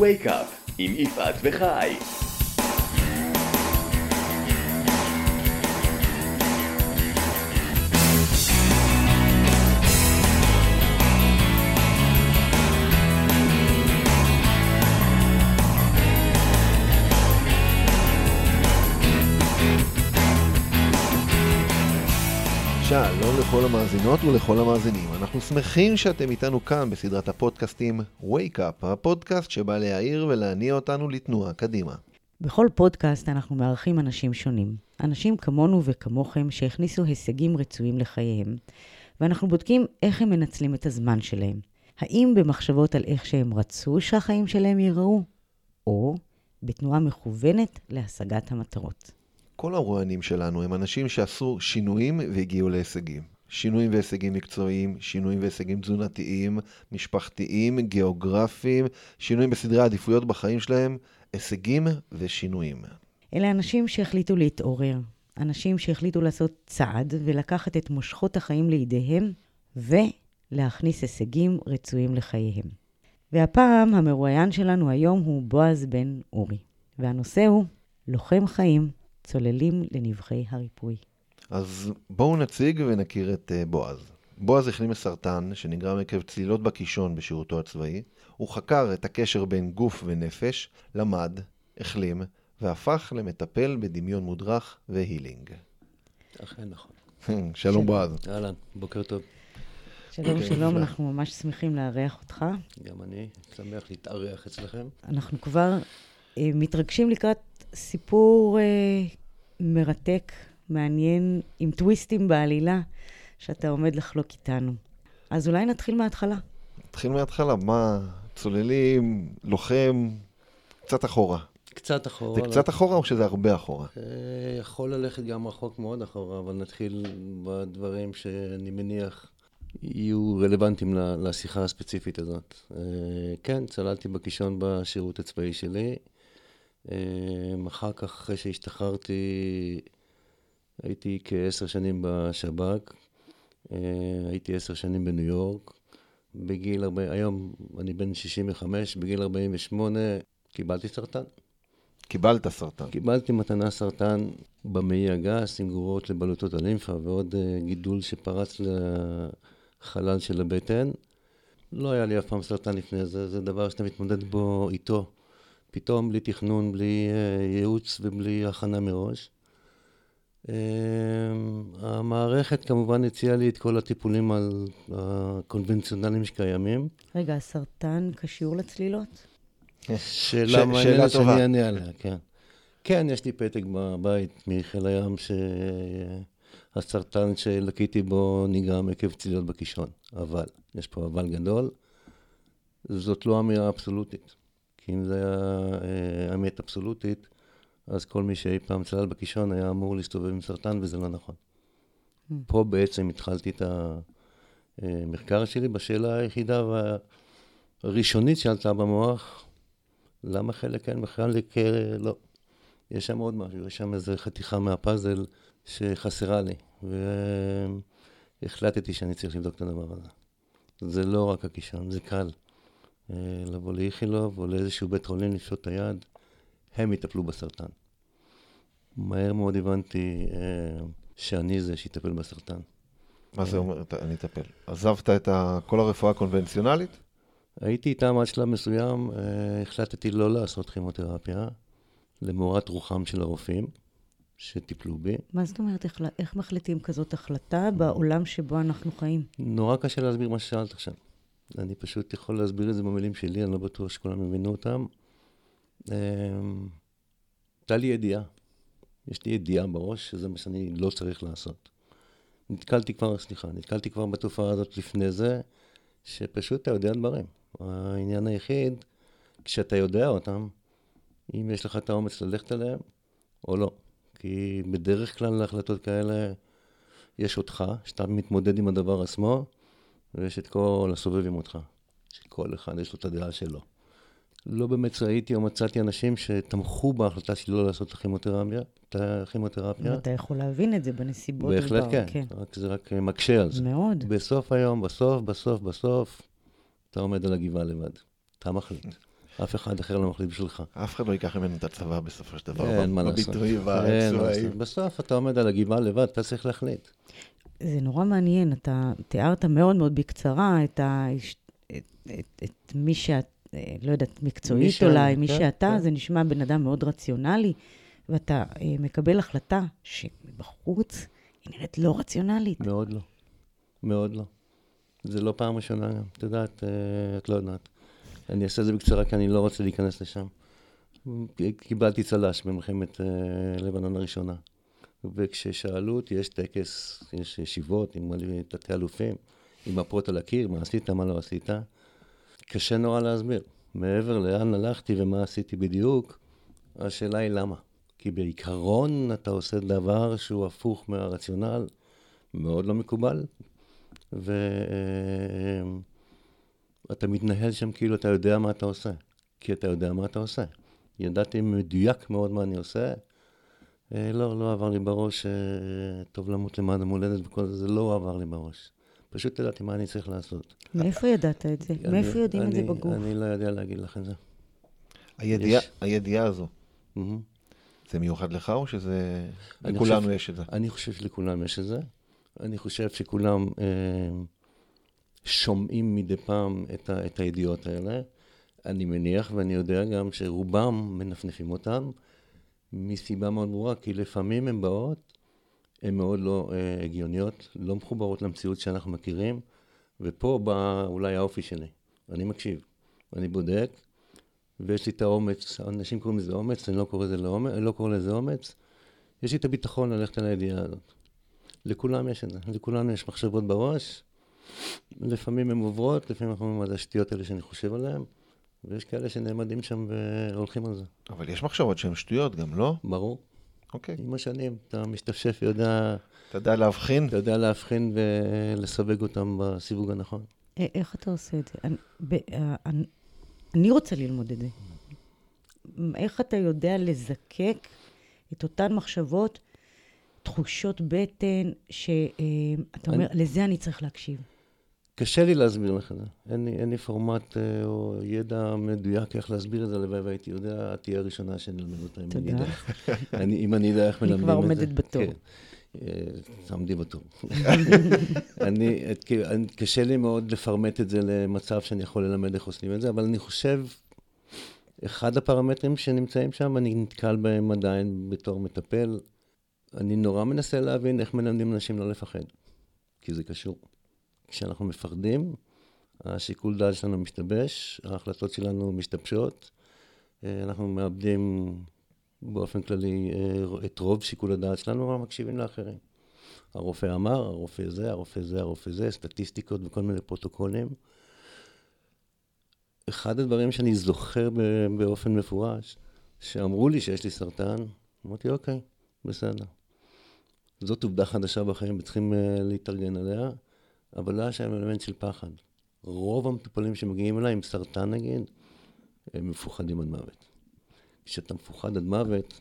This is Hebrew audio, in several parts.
Wake Up עם יפעת וחי. לכל המאזינות ולכל המאזינים. אנחנו שמחים שאתם איתנו כאן בסדרת הפודקאסטים Wake Up, הפודקאסט שבא להעיר ולהניע אותנו לתנועה קדימה. בכל פודקאסט אנחנו מארחים אנשים שונים. אנשים כמונו וכמוכם שהכניסו הישגים רצויים לחייהם, ואנחנו בודקים איך הם מנצלים את הזמן שלהם. האם במחשבות על איך שהם רצו שהחיים שלהם ייראו, או בתנועה מכוונת להשגת המטרות. כל הרוענים שלנו הם אנשים שעשו שינויים והגיעו להישגים. שינויים והישגים מקצועיים, שינויים והישגים תזונתיים, משפחתיים, גיאוגרפיים, שינויים בסדרי העדיפויות בחיים שלהם, הישגים ושינויים. אלה אנשים שהחליטו להתעורר, אנשים שהחליטו לעשות צעד ולקחת את מושכות החיים לידיהם, ולהכניס הישגים רצויים לחייהם. והפעם המרואיין שלנו היום הוא בועז בן אורי, והנושא הוא לוחם חיים, צוללים לנבחי הריפוי. אז בואו נציג ונכיר את uh, בועז. בועז החלים מסרטן שנגרם עקב צלילות בקישון בשירותו הצבאי. הוא חקר את הקשר בין גוף ונפש, למד, החלים, והפך למטפל בדמיון מודרך והילינג. אכן נכון. שלום בועז. אהלן, בוקר טוב. שלום, שלום. אנחנו ממש שמחים לארח אותך. גם אני שמח להתארח אצלכם. אנחנו כבר אה, מתרגשים לקראת סיפור אה, מרתק, מעניין, עם טוויסטים בעלילה, שאתה עומד לחלוק איתנו. אז אולי נתחיל מההתחלה. נתחיל מההתחלה, מה, צוללים, לוחם, קצת אחורה. קצת אחורה. זה קצת אחורה או שזה הרבה אחורה? אה, יכול ללכת גם רחוק מאוד אחורה, אבל נתחיל בדברים שאני מניח יהיו רלוונטיים לשיחה הספציפית הזאת. אה, כן, צללתי בקישון בשירות הצבאי שלי. אה, אחר כך, אחרי שהשתחררתי, הייתי כעשר שנים בשב"כ. אה, הייתי עשר שנים בניו יורק. בגיל 40, היום אני בן 65, בגיל 48 קיבלתי סרטן. קיבלת סרטן. קיבלתי מתנה סרטן במעי הגס עם גרורות לבלוטות הלימפה ועוד uh, גידול שפרץ לחלל של הבטן. לא היה לי אף פעם סרטן לפני זה, זה דבר שאתה מתמודד בו איתו. פתאום בלי תכנון, בלי uh, ייעוץ ובלי הכנה מראש. Uh, המערכת כמובן הציעה לי את כל הטיפולים על- הקונבנציונליים שקיימים. רגע, הסרטן קשור לצלילות? שאלה שאלה מעניינת. שאני אענה עליה, כן. כן, יש לי פתק בבית מחיל הים שהסרטן שלקיתי בו נגרם עקב צלילות בקישון. אבל, יש פה אבל גדול, זאת לא אמירה אבסולוטית. כי אם זה היה אה, אמת אבסולוטית, אז כל מי שאי פעם צלל בקישון היה אמור להסתובב עם סרטן, וזה לא נכון. פה בעצם התחלתי את המחקר שלי בשאלה היחידה והראשונית שעלתה במוח, למה חלק כן וחלק לא? יש שם עוד משהו, יש שם איזו חתיכה מהפאזל שחסרה לי, והחלטתי שאני צריך לבדוק את הדבר הזה. זה לא רק הקישון, זה קל. אה, לבוא לאיכילוב או לאיזשהו בית חולים, לפשוט את היד, הם יטפלו בסרטן. מהר מאוד הבנתי אה, שאני זה שיטפל בסרטן. מה זה אומר? אתה- אני אטפל. עזבת את ה- כל הרפואה הקונבנציונלית? הייתי איתם עד שלב מסוים, אה, החלטתי לא לעשות כימותרפיה, למורת רוחם של הרופאים שטיפלו בי. מה זאת אומרת, איך, איך מחליטים כזאת החלטה בעולם שבו אנחנו חיים? נורא קשה להסביר מה ששאלת עכשיו. אני פשוט יכול להסביר את זה במילים שלי, אני לא בטוח שכולם יבינו אותם. אה, הייתה לי ידיעה. יש לי ידיעה בראש שזה מה שאני לא צריך לעשות. נתקלתי כבר, סליחה, נתקלתי כבר בתופעה הזאת לפני זה, שפשוט אתה יודע דברים. העניין היחיד, כשאתה יודע אותם, אם יש לך את האומץ ללכת עליהם או לא. כי בדרך כלל להחלטות כאלה יש אותך, שאתה מתמודד עם הדבר עצמו, ויש את כל הסובבים אותך, שכל אחד יש לו את הדעה שלו. לא באמת ראיתי או מצאתי אנשים שתמכו בהחלטה שלי לא לעשות את הכימותרפיה, את הכימותרפיה. אתה יכול להבין את זה בנסיבות. בהחלט דבר, כן, רק זה רק אה, מקשה על זה. מאוד. בסוף היום, בסוף, בסוף, בסוף, אתה עומד על הגבעה לבד. אתה מחליט. אף אחד אחר לא מחליט בשבילך. אף אחד לא ייקח ממנו את הצבא בסופו של דבר, אין מה לעשות. בביטוי אין מה לעשות. והצבאי. בסוף אתה עומד על הגבעה לבד, אתה צריך להחליט. זה נורא מעניין, אתה תיארת מאוד מאוד בקצרה את, ה... את, את, את מי שאת, לא יודעת, מקצועית מי אולי, מי כן, שאתה, כן. זה נשמע בן אדם מאוד רציונלי, ואתה אה, מקבל החלטה שבחוץ היא נראית לא רציונלית. מאוד לא. מאוד לא. זה לא פעם ראשונה גם. את יודעת, אה, את לא יודעת. אני אעשה את זה בקצרה כי אני לא רוצה להיכנס לשם. קיבלתי צל"ש במלחמת אה, לבנון הראשונה. וכששאלו אותי, יש טקס, יש ישיבות עם מלא תתי אלופים, עם מפות על הקיר, מה עשית, מה לא עשית. קשה נורא להסביר. מעבר לאן הלכתי ומה עשיתי בדיוק, השאלה היא למה. כי בעיקרון אתה עושה דבר שהוא הפוך מהרציונל, מאוד לא מקובל, ואתה מתנהל שם כאילו אתה יודע מה אתה עושה, כי אתה יודע מה אתה עושה. ידעתי מדויק מאוד מה אני עושה. אה, לא, לא עבר לי בראש, אה, טוב למות למען המולדת וכל זה, זה לא עבר לי בראש. פשוט ידעתי מה אני צריך לעשות. מאיפה ידעת את זה? אני- מאיפה יודעים את זה בגוף? אני לא יודע להגיד לך את זה. הידיעה- יש. הידיעה הזו. זה מיוחד לך או שזה... לכולנו חושב- יש את זה? אני חושב שלכולם יש את זה. אני חושב שכולם אה, שומעים מדי פעם את, ה, את הידיעות האלה. אני מניח ואני יודע גם שרובם מנפנפים אותם מסיבה מאוד ברורה, כי לפעמים הן באות, הן מאוד לא אה, הגיוניות, לא מחוברות למציאות שאנחנו מכירים, ופה בא אולי האופי שלי. אני מקשיב, אני בודק, ויש לי את האומץ, אנשים קוראים לזה אומץ, אני לא קורא לזה, לאומץ, לא קורא לזה אומץ, יש לי את הביטחון ללכת על הידיעה הזאת. לכולם יש את זה, לכולנו יש מחשבות בראש, לפעמים הן עוברות, לפעמים אנחנו אומרים זה השטויות האלה שאני חושב עליהן, ויש כאלה שנעמדים שם והולכים על זה. אבל יש מחשבות שהן שטויות גם, לא? ברור, אוקיי. עם השנים אתה משתפשף ויודע, אתה יודע להבחין? אתה יודע להבחין ולסווג אותם בסיווג הנכון. א- איך אתה עושה את זה? אני, ב, אה, אני, אני רוצה ללמוד את זה. איך אתה יודע לזקק את אותן מחשבות, תחושות בטן, שאתה אומר, לזה אני צריך להקשיב. קשה לי להסביר לך את זה. אין לי, אין לי פורמט אה, או ידע מדויק איך להסביר את זה, הלוואי והייתי יודע, את תהיה הראשונה שנלמד אותה, אם אני. יודע. אני, אם אני יודע איך אני מלמדים את כבר זה. עומדת בתור. כן. אה, תעמדי בתור. אני, אני, קשה לי מאוד לפרמט את זה למצב שאני יכול ללמד איך עושים את זה, אבל אני חושב, אחד הפרמטרים שנמצאים שם, אני נתקל בהם עדיין בתור מטפל. אני נורא מנסה להבין איך מלמדים אנשים לא לפחד, כי זה קשור. כשאנחנו מפחדים, השיקול דעת שלנו משתבש, ההחלטות שלנו משתבשות, אה, אנחנו מאבדים באופן כללי אה, את רוב שיקול הדעת שלנו, אבל מקשיבים לאחרים. הרופא אמר, הרופא זה, הרופא זה, הרופא זה, סטטיסטיקות וכל מיני פרוטוקולים. אחד הדברים שאני זוכר באופן מפורש, שאמרו לי שיש לי סרטן, אמרתי, אוקיי, בסדר. זאת עובדה חדשה בחיים וצריכים uh, להתארגן עליה, אבל לא היה שם אלמנט של פחד. רוב המטופלים שמגיעים אליי עם סרטן נגיד, הם מפוחדים עד מוות. כשאתה מפוחד עד מוות,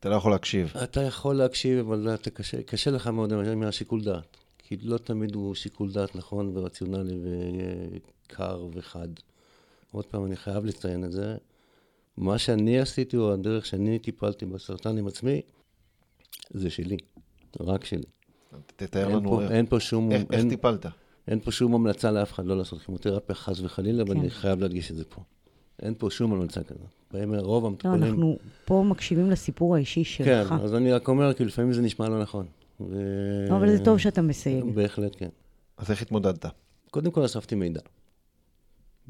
אתה לא יכול להקשיב. אתה יכול להקשיב, אבל אתה קשה, קשה לך מאוד מהשיקול דעת. כי לא תמיד הוא שיקול דעת נכון ורציונלי וקר וחד. עוד פעם, אני חייב לציין את זה. מה שאני עשיתי, או הדרך שאני טיפלתי בסרטן עם עצמי, זה שלי. רק שלי. תתאר אין לנו פה, איך- אין פה שום... איך איך אין, טיפלת. אין פה שום המלצה לאף אחד לא לעשות כימותרפיה, חס וחלילה, כן. ואני חייב להדגיש את זה פה. אין פה שום המלצה כזאת. באים רוב לא, המטופלים... אנחנו פה מקשיבים לסיפור האישי כן, שלך. אז אני רק אומר, כי לפעמים זה נשמע לא נכון. ו... לא, אבל זה טוב שאתה מסייג. בהחלט כן. אז איך התמודדת? קודם כל אספתי מידע.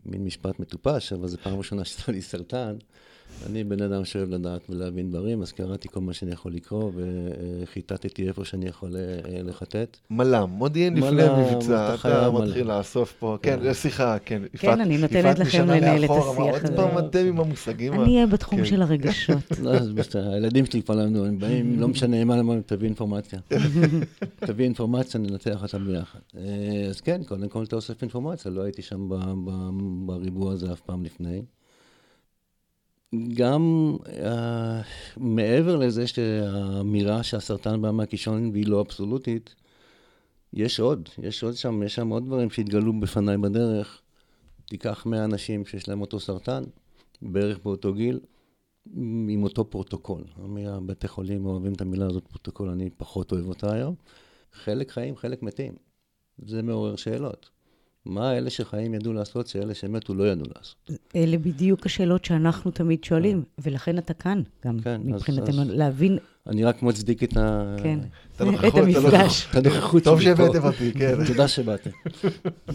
מין משפט מטופש, אבל זו פעם ראשונה שהיה לי סרטן. אני בן אדם שאוהב לדעת ולהבין דברים, אז קראתי כל מה שאני יכול לקרוא, וחיטטתי איפה שאני יכול אה, לחטט. מל"מ, מודיעין לפני מל"מ, המבצע, אתה מתחיל מל"מ. לאסוף פה, כן, כן. סליחה, כן. כן, יפעת- אני נותנת לכם לנהל את השיח עוד הזה. פעם אתם עם המושגים. אני אהיה בתחום כן. של הרגשות. לא, אז בסדר, הילדים שלי כבר למדו, הם באים, לא משנה מה, תביא אינפורמציה. תביא אינפורמציה, ננתח אותה ביחד. אה, אז כן, קודם כל אתה אוסף אינפורמציה, לא הייתי שם ב- ב- בריבוע הזה אף פעם לפני. גם אה, מעבר לזה שהאמירה שהסרטן בא מהקישון והיא לא אבסולוטית, יש עוד, יש עוד שם, יש שם עוד דברים שהתגלו בפניי בדרך. תיקח 100 אנשים שיש להם אותו סרטן, בערך באותו גיל, עם אותו פרוטוקול. בתי חולים אוהבים את המילה הזאת, פרוטוקול, אני פחות אוהב אותה היום. חלק חיים, חלק מתים. זה מעורר שאלות. מה אלה שחיים ידעו לעשות, שאלה שמתו לא ידעו לעשות? אלה בדיוק השאלות שאנחנו תמיד שואלים, ולכן אתה כאן גם, כן, מבחינתנו, אז- להבין, אני רק מצדיק את ה... כן, את המפגש. את הנוכחות טוב שלי פה. שהבאתם אותי, כן. תודה שבאתם. אה,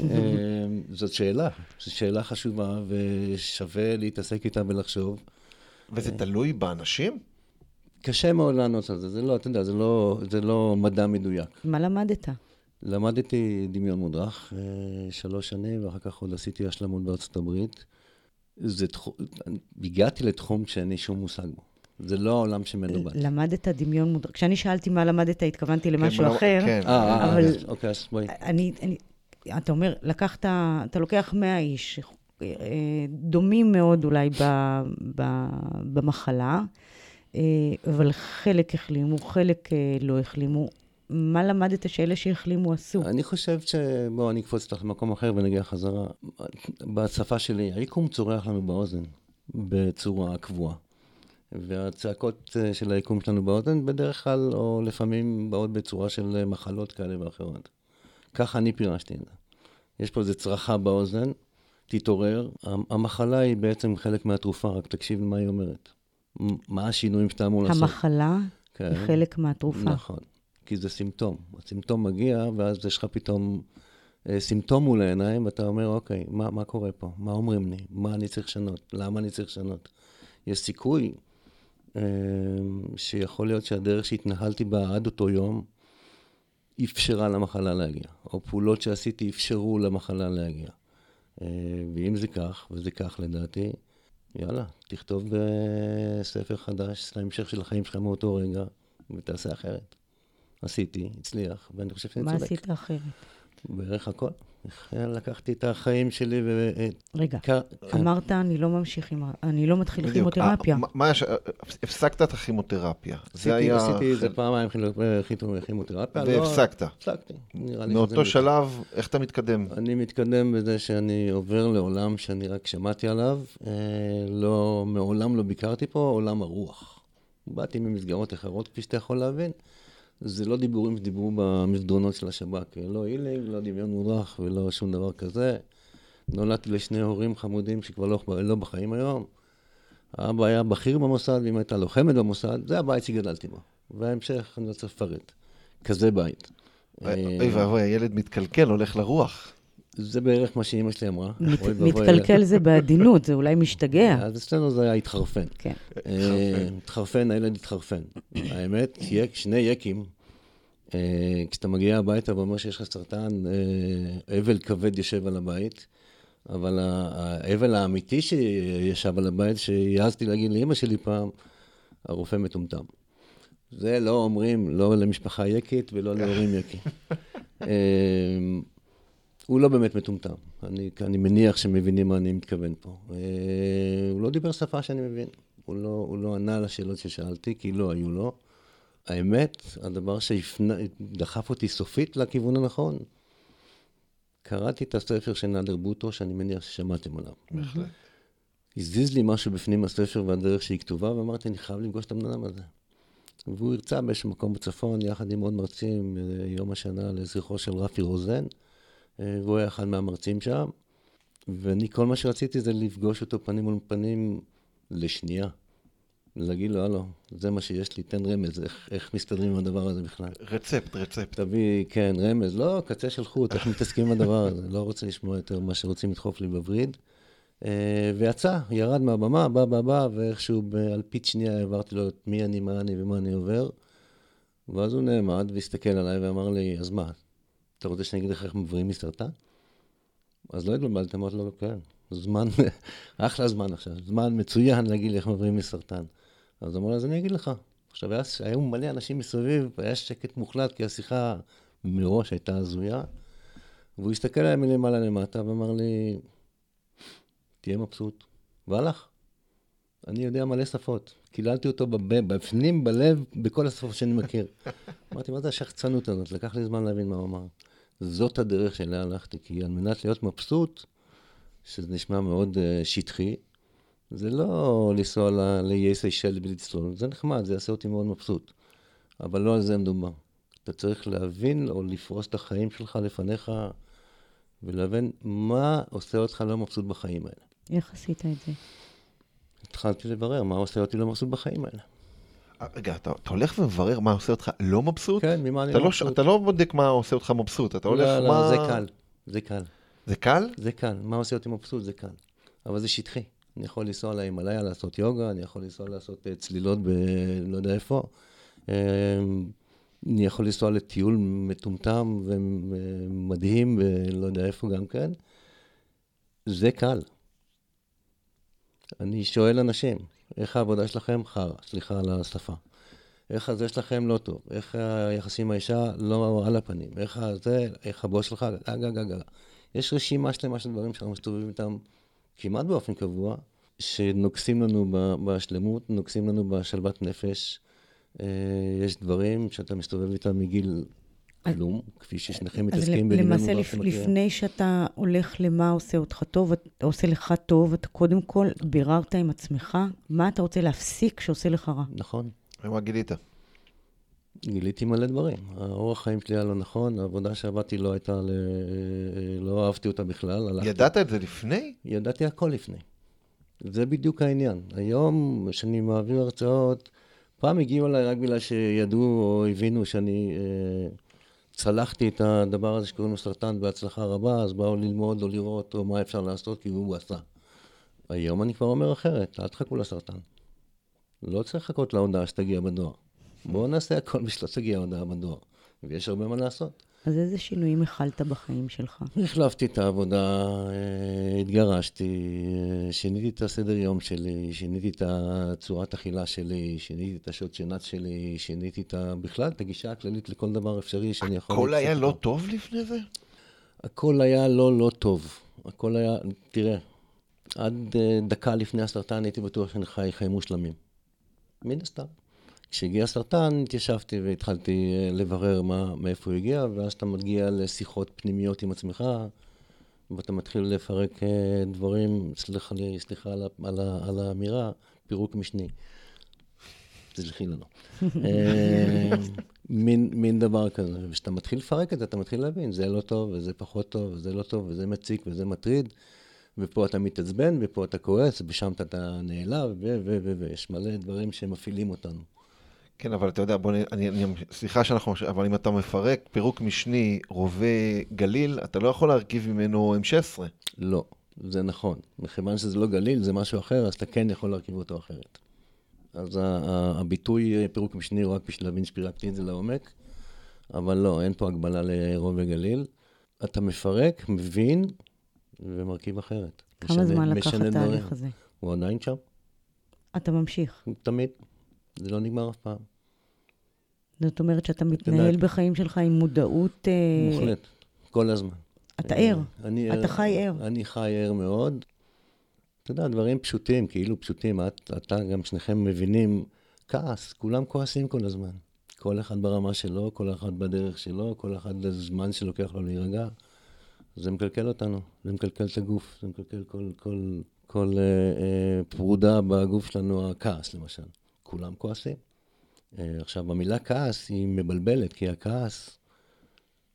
זאת שאלה, זו שאלה חשובה, ושווה להתעסק איתה ולחשוב. וזה תלוי באנשים? קשה מאוד לענות על זה, זה לא, אתה יודע, זה לא, זה לא מדע מדויק. מה למדת? למדתי דמיון מודרך אה, שלוש שנים, ואחר כך עוד עשיתי השלמות בארצות הברית. זה תחום, הגעתי לתחום שאין לי שום מושג בו. זה לא העולם באתי. למדת דמיון מודרך. כשאני שאלתי מה למדת, התכוונתי למשהו כן, אחר. כן. אה, אה, אבל- אוקיי, אז בואי. אני, אני, אתה אומר, לקחת, אתה לוקח 100 איש, דומים מאוד אולי ב, ב, במחלה, אבל חלק החלימו, חלק לא החלימו. מה למדת שאלה שהחלימו עשו? אני חושב ש... בואו, אני אקפוץ אותך למקום אחר ונגיע חזרה. בשפה שלי, היקום צורח לנו באוזן בצורה קבועה. והצעקות אה, של היקום שלנו באוזן בדרך כלל, או לפעמים באות בצורה של אה, מחלות כאלה ואחרות. ככה אני פירשתי את זה. יש פה איזו צרחה באוזן, תתעורר. המ- המחלה היא בעצם חלק מהתרופה, רק תקשיב למה היא אומרת. מה השינויים שאתה אמור לעשות. המחלה כן. היא חלק מהתרופה. נכון, כי זה סימפטום. הסימפטום מגיע, ואז יש לך פתאום אה, סימפטום מול העיניים, ואתה אומר, אוקיי, מה, מה קורה פה? מה אומרים לי? מה אני צריך לשנות? למה אני צריך לשנות? יש סיכוי אה, שיכול להיות שהדרך שהתנהלתי בה עד אותו יום, אפשרה למחלה להגיע, או פעולות שעשיתי אפשרו למחלה להגיע. אה, ואם זה כך, וזה כך לדעתי, יאללה, תכתוב בספר חדש להמשך של החיים שלך מאותו רגע, ותעשה אחרת. עשיתי, הצליח, ואני חושב שאני מה צודק. עשית אחרת? בערך הכל. לקחתי את החיים שלי ו... רגע, כן. אמרת, אני לא ממשיך עם, אני לא מתחיל. כימותרפיה. אה, מה- מה יש... הפסקת את הכימותרפיה. זה עשיתי, היה... עשיתי איזה פעמיים כימו- כימו- כימותרפיה. לא- והפסקת. הפסקתי. נראה לי מאותו. שלב, איך אתה מתקדם? אני מתקדם בזה שאני עובר לעולם שאני רק שמעתי עליו, אה, לא, מעולם לא ביקרתי פה, עולם הרוח. באתי ממסגרות אחרות, כפי שאתה יכול להבין. זה לא דיבורים שדיברו במסדרונות של השב"כ, לא הילינג, לא דמיון מודרך ולא שום דבר כזה. נולדתי לשני הורים חמודים שכבר לא, לא בחיים היום. האבא היה בכיר במוסד, ואמא הייתה לוחמת במוסד, זה הבית שגדלתי בו. וההמשך, אני לא צריך לפרט. כזה בית. אוי ואבוי, הילד מתקלקל, הולך לרוח. זה בערך מה שאימא שלי אמרה. מת-. מתקלקל זה בעדינות, זה אולי משתגע. אז אצלנו זה היה התחרפן. כן. אה, התחרפן, הילד התחרפן. האמת, שני יקים, אה, כשאתה מגיע הביתה ואומר שיש לך סרטן, אה, אבל כבד יושב על הבית, אבל האבל האמיתי שישב על הבית, שהעזתי להגיד לאימא שלי פעם, הרופא מטומטם. זה לא אומרים, לא למשפחה יקית ולא להורים יקים. הוא לא באמת מטומטם. אני, אני מניח שמבינים מה אני מתכוון פה. אה, הוא לא דיבר שפה שאני מבין. הוא לא, הוא לא ענה על השאלות ששאלתי, כי לא היו לו. האמת, הדבר שדחף אותי סופית לכיוון הנכון, קראתי את הספר של נאדר בוטו, שאני מניח ששמעתם עליו. בהחלט. הזיז לי משהו בפנים הספר והדרך שהיא כתובה, ואמרתי, אני חייב לפגוש את הבן אדם הזה. והוא הרצה באיזשהו מקום בצפון, יחד עם עוד מרצים, אה, יום השנה לזכרו של רפי רוזן, והוא היה אחד מהמרצים שם. ואני, כל מה שרציתי זה לפגוש אותו פנים מול פנים לשנייה. להגיד לו, הלו, זה מה שיש לי, תן רמז, איך, איך מסתדרים עם הדבר הזה בכלל. רצפט, רצפט. תביא, כן, רמז, לא, קצה של חוט, איך מתעסקים עם הדבר הזה, לא רוצה לשמוע יותר מה שרוצים לדחוף לי בווריד. אה, ויצא, ירד מהבמה, בא, בא, בא, ואיכשהו באלפית שנייה העברתי לו את מי אני, מה אני ומה אני עובר. ואז הוא נעמד והסתכל עליי ואמר לי, אז מה, אתה רוצה שאני אגיד לך איך מבריאים מסרטן? אז לא התבלבלתי, אמרתי לו, כן, זמן, אחלה זמן עכשיו, זמן מצוין להגיד לי איך מבריאים מסרטן. אז אמר לי, אז אני אגיד לך. עכשיו, היה, היו מלא אנשים מסביב, והיה שקט מוחלט, כי השיחה מראש הייתה הזויה. והוא הסתכל עליי מלמעלה למטה ואמר לי, תהיה מבסוט. והלך. אני יודע מלא שפות. קיללתי אותו בב- בפנים, בלב, בכל השפות שאני מכיר. אמרתי, מה זה השחצנות הזאת? לקח לי זמן להבין מה הוא אמר. זאת הדרך שאליה הלכתי, כי על מנת להיות מבסוט, שזה נשמע מאוד uh, שטחי, זה לא לנסוע ל- לאיי סיישל בלי לצלול, זה נחמד, זה יעשה אותי מאוד מבסוט. אבל לא על זה מדובר. אתה צריך להבין או לפרוס את החיים שלך לפניך ולהבין מה עושה אותך לא מבסוט בחיים האלה. איך עשית את זה? התחלתי לברר מה עושה אותי לא מבסוט בחיים האלה. אה, רגע, אתה, אתה הולך ומברר מה עושה אותך לא מבסוט? כן, ממה אני לא לא, מבסוט. אתה לא בודק מה עושה אותך מבסוט, אתה הולך, לא, לא, מה... זה קל, זה קל. זה קל? זה קל, מה עושה אותי מבסוט? זה קל. אבל זה שטחי. אני יכול לנסוע להימאליה לעשות יוגה, אני יכול לנסוע לעשות אה, צלילות ב... לא יודע איפה. אה, אני יכול לנסוע לטיול מטומטם ומדהים ולא יודע איפה גם כן. זה קל. אני שואל אנשים, איך העבודה שלכם? חרא, סליחה על השפה. איך הזה שלכם לא טוב? איך היחסים עם האישה לא על הפנים? איך זה, איך הבוס שלך? אגה, אגה, אגה. יש רשימה שלמה של דברים שאנחנו מסתובבים איתם כמעט באופן קבוע, שנוגסים לנו בשלמות, נוגסים לנו בשלוות נפש. אה, יש דברים שאתה מסתובב איתם מגיל כלום, כפי ששניכם אז מתעסקים ל- בדמיון למעשה, לפ-. לפני שאתה הולך למה עושה אותך טוב, אתה עושה לך טוב, אתה קודם כל ביררת עם עצמך מה אתה רוצה להפסיק שעושה לך רע. נכון. ומה גילית? גיליתי מלא דברים. האורח חיים שלי היה לא נכון, העבודה שעבדתי לא הייתה, ל... לא אהבתי אותה בכלל. הלכתי- ידעת את זה לפני? ידעתי הכל לפני. זה בדיוק העניין. היום, כשאני מעביר הרצאות, פעם הגיעו אליי רק בגלל שידעו או הבינו שאני אה, צלחתי את הדבר הזה שקוראים לו סרטן בהצלחה רבה, אז באו ללמוד או לראות או מה אפשר לעשות, כי הוא עשה. היום אני כבר אומר אחרת, אל תחכו לסרטן. לא צריך לחכות להודעה שתגיע בדואר. בואו נעשה הכל בשביל שתגיע ההודעה בדואר. ויש הרבה מה לעשות. אז איזה שינויים החלת בחיים שלך? החלפתי את העבודה, אה, התגרשתי, אה, שיניתי את הסדר יום שלי, שיניתי את הצורת אכילה שלי, שיניתי את השעות שינה שלי, שיניתי את ה... בכלל, את הגישה הכללית לכל דבר אפשרי שאני יכול... הכל היה לא. טוב לפני זה? הכל היה לא לא טוב. הכל היה, תראה, עד אה, דקה לפני הסרטן הייתי בטוח שאני חי חיים מושלמים. מן הסתם. כשהגיע הסרטן, התיישבתי והתחלתי אה, לברר מה, מאיפה הוא הגיע, ואז אתה מגיע לשיחות פנימיות עם עצמך, ואתה מתחיל לפרק אה, דברים, סליחה, לי- סליחה על, על, על האמירה, פירוק משני. תסלחי לנו. אה, מין, מין דבר כזה. וכשאתה מתחיל לפרק את זה, אתה מתחיל להבין, זה לא טוב, וזה פחות טוב, וזה לא טוב, וזה מציק, וזה מטריד, ופה אתה מתעצבן, ופה אתה כועס, ושם אתה נעלב, ו... ו... ו... ויש מלא דברים שמפעילים אותנו. כן, אבל אתה יודע, בוא נ... אני, אני, סליחה שאנחנו, אבל אם אתה מפרק פירוק משני רובה גליל, אתה לא יכול להרכיב ממנו M16. לא, זה נכון. מכיוון שזה לא גליל, זה משהו אחר, אז אתה כן יכול להרכיב אותו אחרת. אז הביטוי פירוק משני הוא רק בשביל להבין שפירקתי את זה לעומק, אבל לא, אין פה הגבלה לרוב וגליל. אתה מפרק, מבין, ומרכיב אחרת. כמה משנה- זמן לקח משנה התהליך דברים. הזה? הוא עדיין שם, אתה ממשיך. תמיד. זה לא נגמר אף פעם. זאת אומרת שאתה מתנהל בחיים שלך עם מודעות... אה, מוחלט, כל הזמן. אתה ער. אני אתה חי ער. אני חי ער מאוד. אתה יודע, דברים פשוטים, כאילו פשוטים. את, אתה, גם שניכם מבינים, כעס, כולם כועסים כל הזמן. כל אחד ברמה שלו, כל אחד בדרך שלו, כל אחד הזמן שלוקח לו להירגע. זה מקלקל אותנו, זה מקלקל את הגוף, זה מקלקל כל, כל, כל אה, אה, פרודה בגוף שלנו, הכעס למשל. כולם כועסים. אה, עכשיו, המילה כעס היא מבלבלת, כי הכעס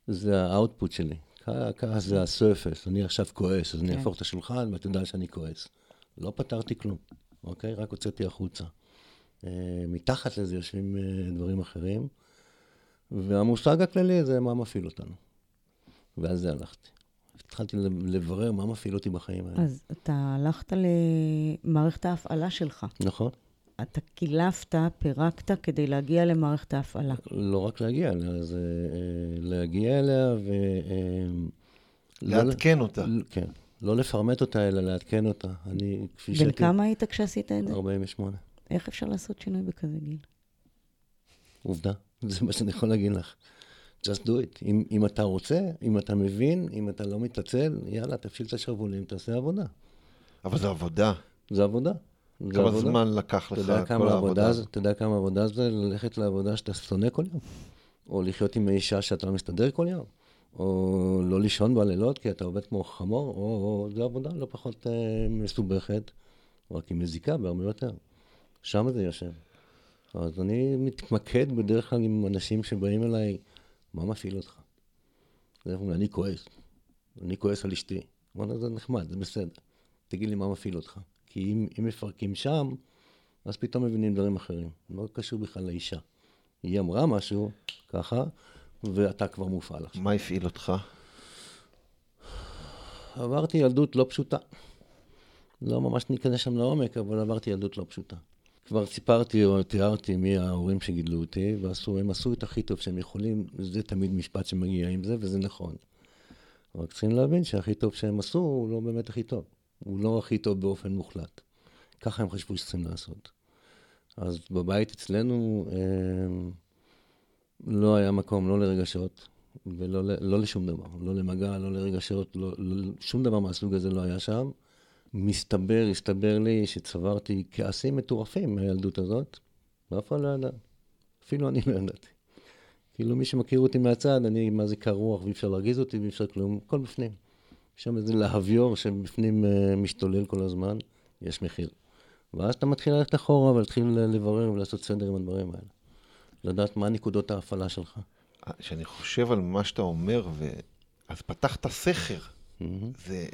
זה ה output שלי. כ- כעס זה ה surface, אני עכשיו כועס, אז אני כן. אהפוך את השולחן ואתה יודע שאני כועס. לא פתרתי כלום, אוקיי? רק הוצאתי החוצה. אה, מתחת לזה יושבים אה, דברים אחרים, והמושג הכללי זה מה מפעיל אותנו. ועל זה הלכתי. התחלתי לברר מה מפעיל אותי בחיים האלה. אז אתה הלכת למערכת ההפעלה שלך. נכון. אתה קילפת, פירקת כדי להגיע למערכת ההפעלה. לא רק להגיע אליה, זה אה, להגיע אליה ו... אה, לא- לעדכן אותה. כן. לא לפרמט אותה, אלא לעדכן אותה. אני, כפי בן שהייתי... כמה היית כשעשית את זה? 48. איך אפשר לעשות שינוי בכזה גיל? עובדה. זה מה שאני יכול להגיד לך. just do it. אם, אם אתה רוצה, אם אתה מבין, אם אתה לא מתעצל, יאללה, תפשיל את השרוולים, תעשה עבודה. אבל זו עבודה. זה עבודה. כמה עבודה. זמן לקח לך כל כמה עבודה העבודה זה? אתה יודע כמה עבודה זה ללכת לעבודה שאתה שונא כל יום? או לחיות עם האישה שאתה לא מסתדר כל יום? או לא לישון בלילות כי אתה עובד כמו חמור? או, או זו עבודה לא פחות אה, מסובכת, רק היא מזיקה בהרבה יותר. שם זה יושב. אז אני מתמקד בדרך כלל עם אנשים שבאים אליי, מה מפעיל אותך? אני כועס. אני כועס על אשתי. וואלה, זה נחמד, זה בסדר. תגיד לי מה מפעיל אותך. כי אם, אם מפרקים שם, אז פתאום מבינים דברים אחרים. לא קשור בכלל לאישה. היא אמרה משהו, ככה, ואתה כבר מופעל עכשיו. מה הפעיל אותך? עברתי ילדות לא פשוטה. לא ממש ניכנס שם לעומק, אבל עברתי ילדות לא פשוטה. כבר סיפרתי או תיארתי מי ההורים שגידלו אותי, והם עשו את הכי טוב שהם יכולים, זה תמיד משפט שמגיע עם זה, וזה נכון. רק צריכים להבין שהכי טוב שהם עשו הוא לא באמת הכי טוב. הוא לא הכי טוב באופן מוחלט. ככה הם חשבו שצריכים לעשות. אז בבית אצלנו אה, לא היה מקום לא לרגשות ולא לא לשום דבר. לא למגע, לא לרגשות, לא, לא, שום דבר מהסוג הזה לא היה שם. מסתבר, הסתבר לי שצברתי כעסים מטורפים מהילדות הזאת, ואף אחד לא ידע. אפילו אני לא ידעתי. כאילו מי שמכיר אותי מהצד, אני מה זה קר רוח ואי אפשר להרגיז אותי ואי אפשר כלום, הכל בפנים. יש שם איזה להביור שבפנים uh, משתולל כל הזמן, יש מחיר. ואז אתה מתחיל ללכת אחורה ולהתחיל לברר ולעשות סדר עם הדברים האלה. לדעת מה נקודות ההפעלה שלך. כשאני חושב על מה שאתה אומר, ו... אז פתחת סכר. Mm-hmm. זה,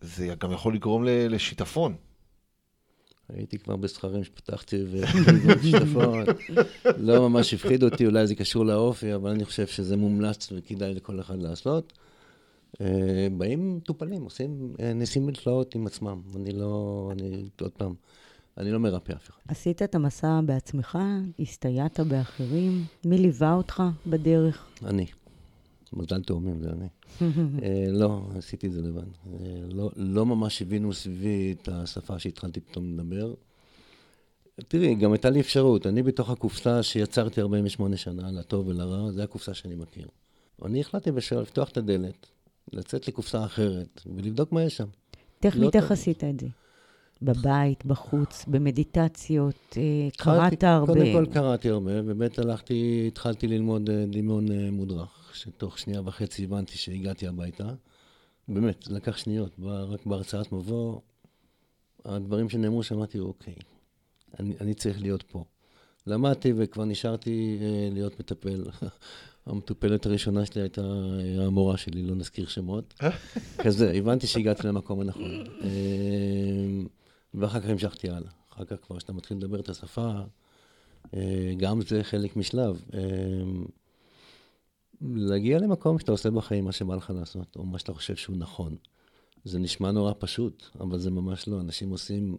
זה גם יכול לגרום לשיטפון. הייתי כבר בסכרים שפתחתי ושיטפון. לא ממש הפחיד אותי, אולי זה קשור לאופי, אבל אני חושב שזה מומלץ וכדאי לכל אחד לעשות. אה, באים מטופלים, עושים אה, ניסים ותלאות עם עצמם. אני לא, אני, עוד פעם, אני לא מרפא אף אחד. עשית את המסע בעצמך? הסתייעת באחרים? מי ליווה אותך בדרך? אני. מזל תאומים, זה אני. uh, לא, עשיתי את זה לבד. לא, לא ממש הבינו סביבי את השפה שהתחלתי פתאום לדבר. תראי, גם הייתה לי אפשרות. אני בתוך הקופסה שיצרתי 48 שנה, לטוב ולרע, זו הקופסה שאני מכיר. אני החלטתי בשביל לפתוח את הדלת, לצאת לקופסה אחרת, ולבדוק מה יש שם. טכנית לא איך עשית את זה? בבית, בחוץ, במדיטציות, אה, קראת הרבה. קודם כל קראתי הרבה, ובאמת הלכתי, התחלתי ללמוד אה, דמיון אה, מודרך, שתוך שנייה וחצי הבנתי שהגעתי הביתה. באמת, זה לקח שניות, רק בהרצאת מבוא, הדברים שנאמרו, שמעתי, אוקיי, אני, אני צריך להיות פה. למדתי וכבר נשארתי להיות מטפל. המטופלת הראשונה שלי הייתה המורה שלי, לא נזכיר שמות. כזה, הבנתי שהגעתי למקום הנכון. ואחר כך המשכתי הלאה. אחר כך כבר כשאתה מתחיל לדבר את השפה, אה, גם זה חלק משלב. אה, להגיע למקום שאתה עושה בחיים מה שבא לך לעשות, או מה שאתה חושב שהוא נכון. זה נשמע נורא פשוט, אבל זה ממש לא. אנשים עושים,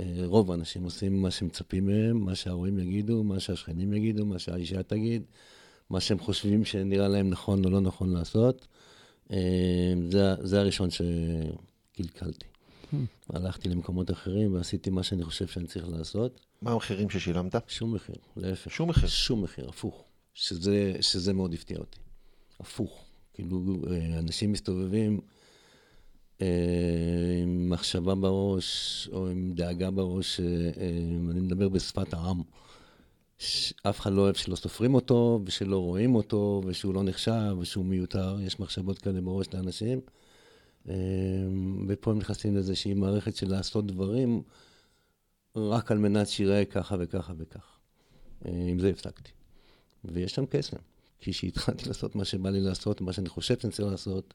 אה, רוב האנשים עושים מה שמצפים מהם, מה שההורים יגידו, מה שהשכנים יגידו, מה שהאישה תגיד, מה שהם חושבים שנראה להם נכון או לא נכון לעשות. זה, זה הראשון שקלקלתי. הלכתי למקומות אחרים ועשיתי מה שאני חושב שאני צריך לעשות. מה המחירים ששילמת? שום מחיר, להפך. שום מחיר? שום מחיר, הפוך. שזה, שזה מאוד הפתיע אותי. הפוך. כאילו, אה, אנשים מסתובבים אה, עם מחשבה בראש, או עם דאגה בראש, אה, אני מדבר בשפת העם. אף אחד לא אוהב שלא סופרים אותו, ושלא רואים אותו, ושהוא לא נחשב, ושהוא מיותר. יש מחשבות כאלה בראש לאנשים. אמ, ופה הם נכנסים לאיזושהי מערכת של לעשות דברים רק על מנת שיראה ככה וככה וככה. אה, עם זה הפסקתי. ויש שם קסם. כי כשהתחלתי לעשות מה שבא לי לעשות, מה שאני חושב שאני צריך לעשות,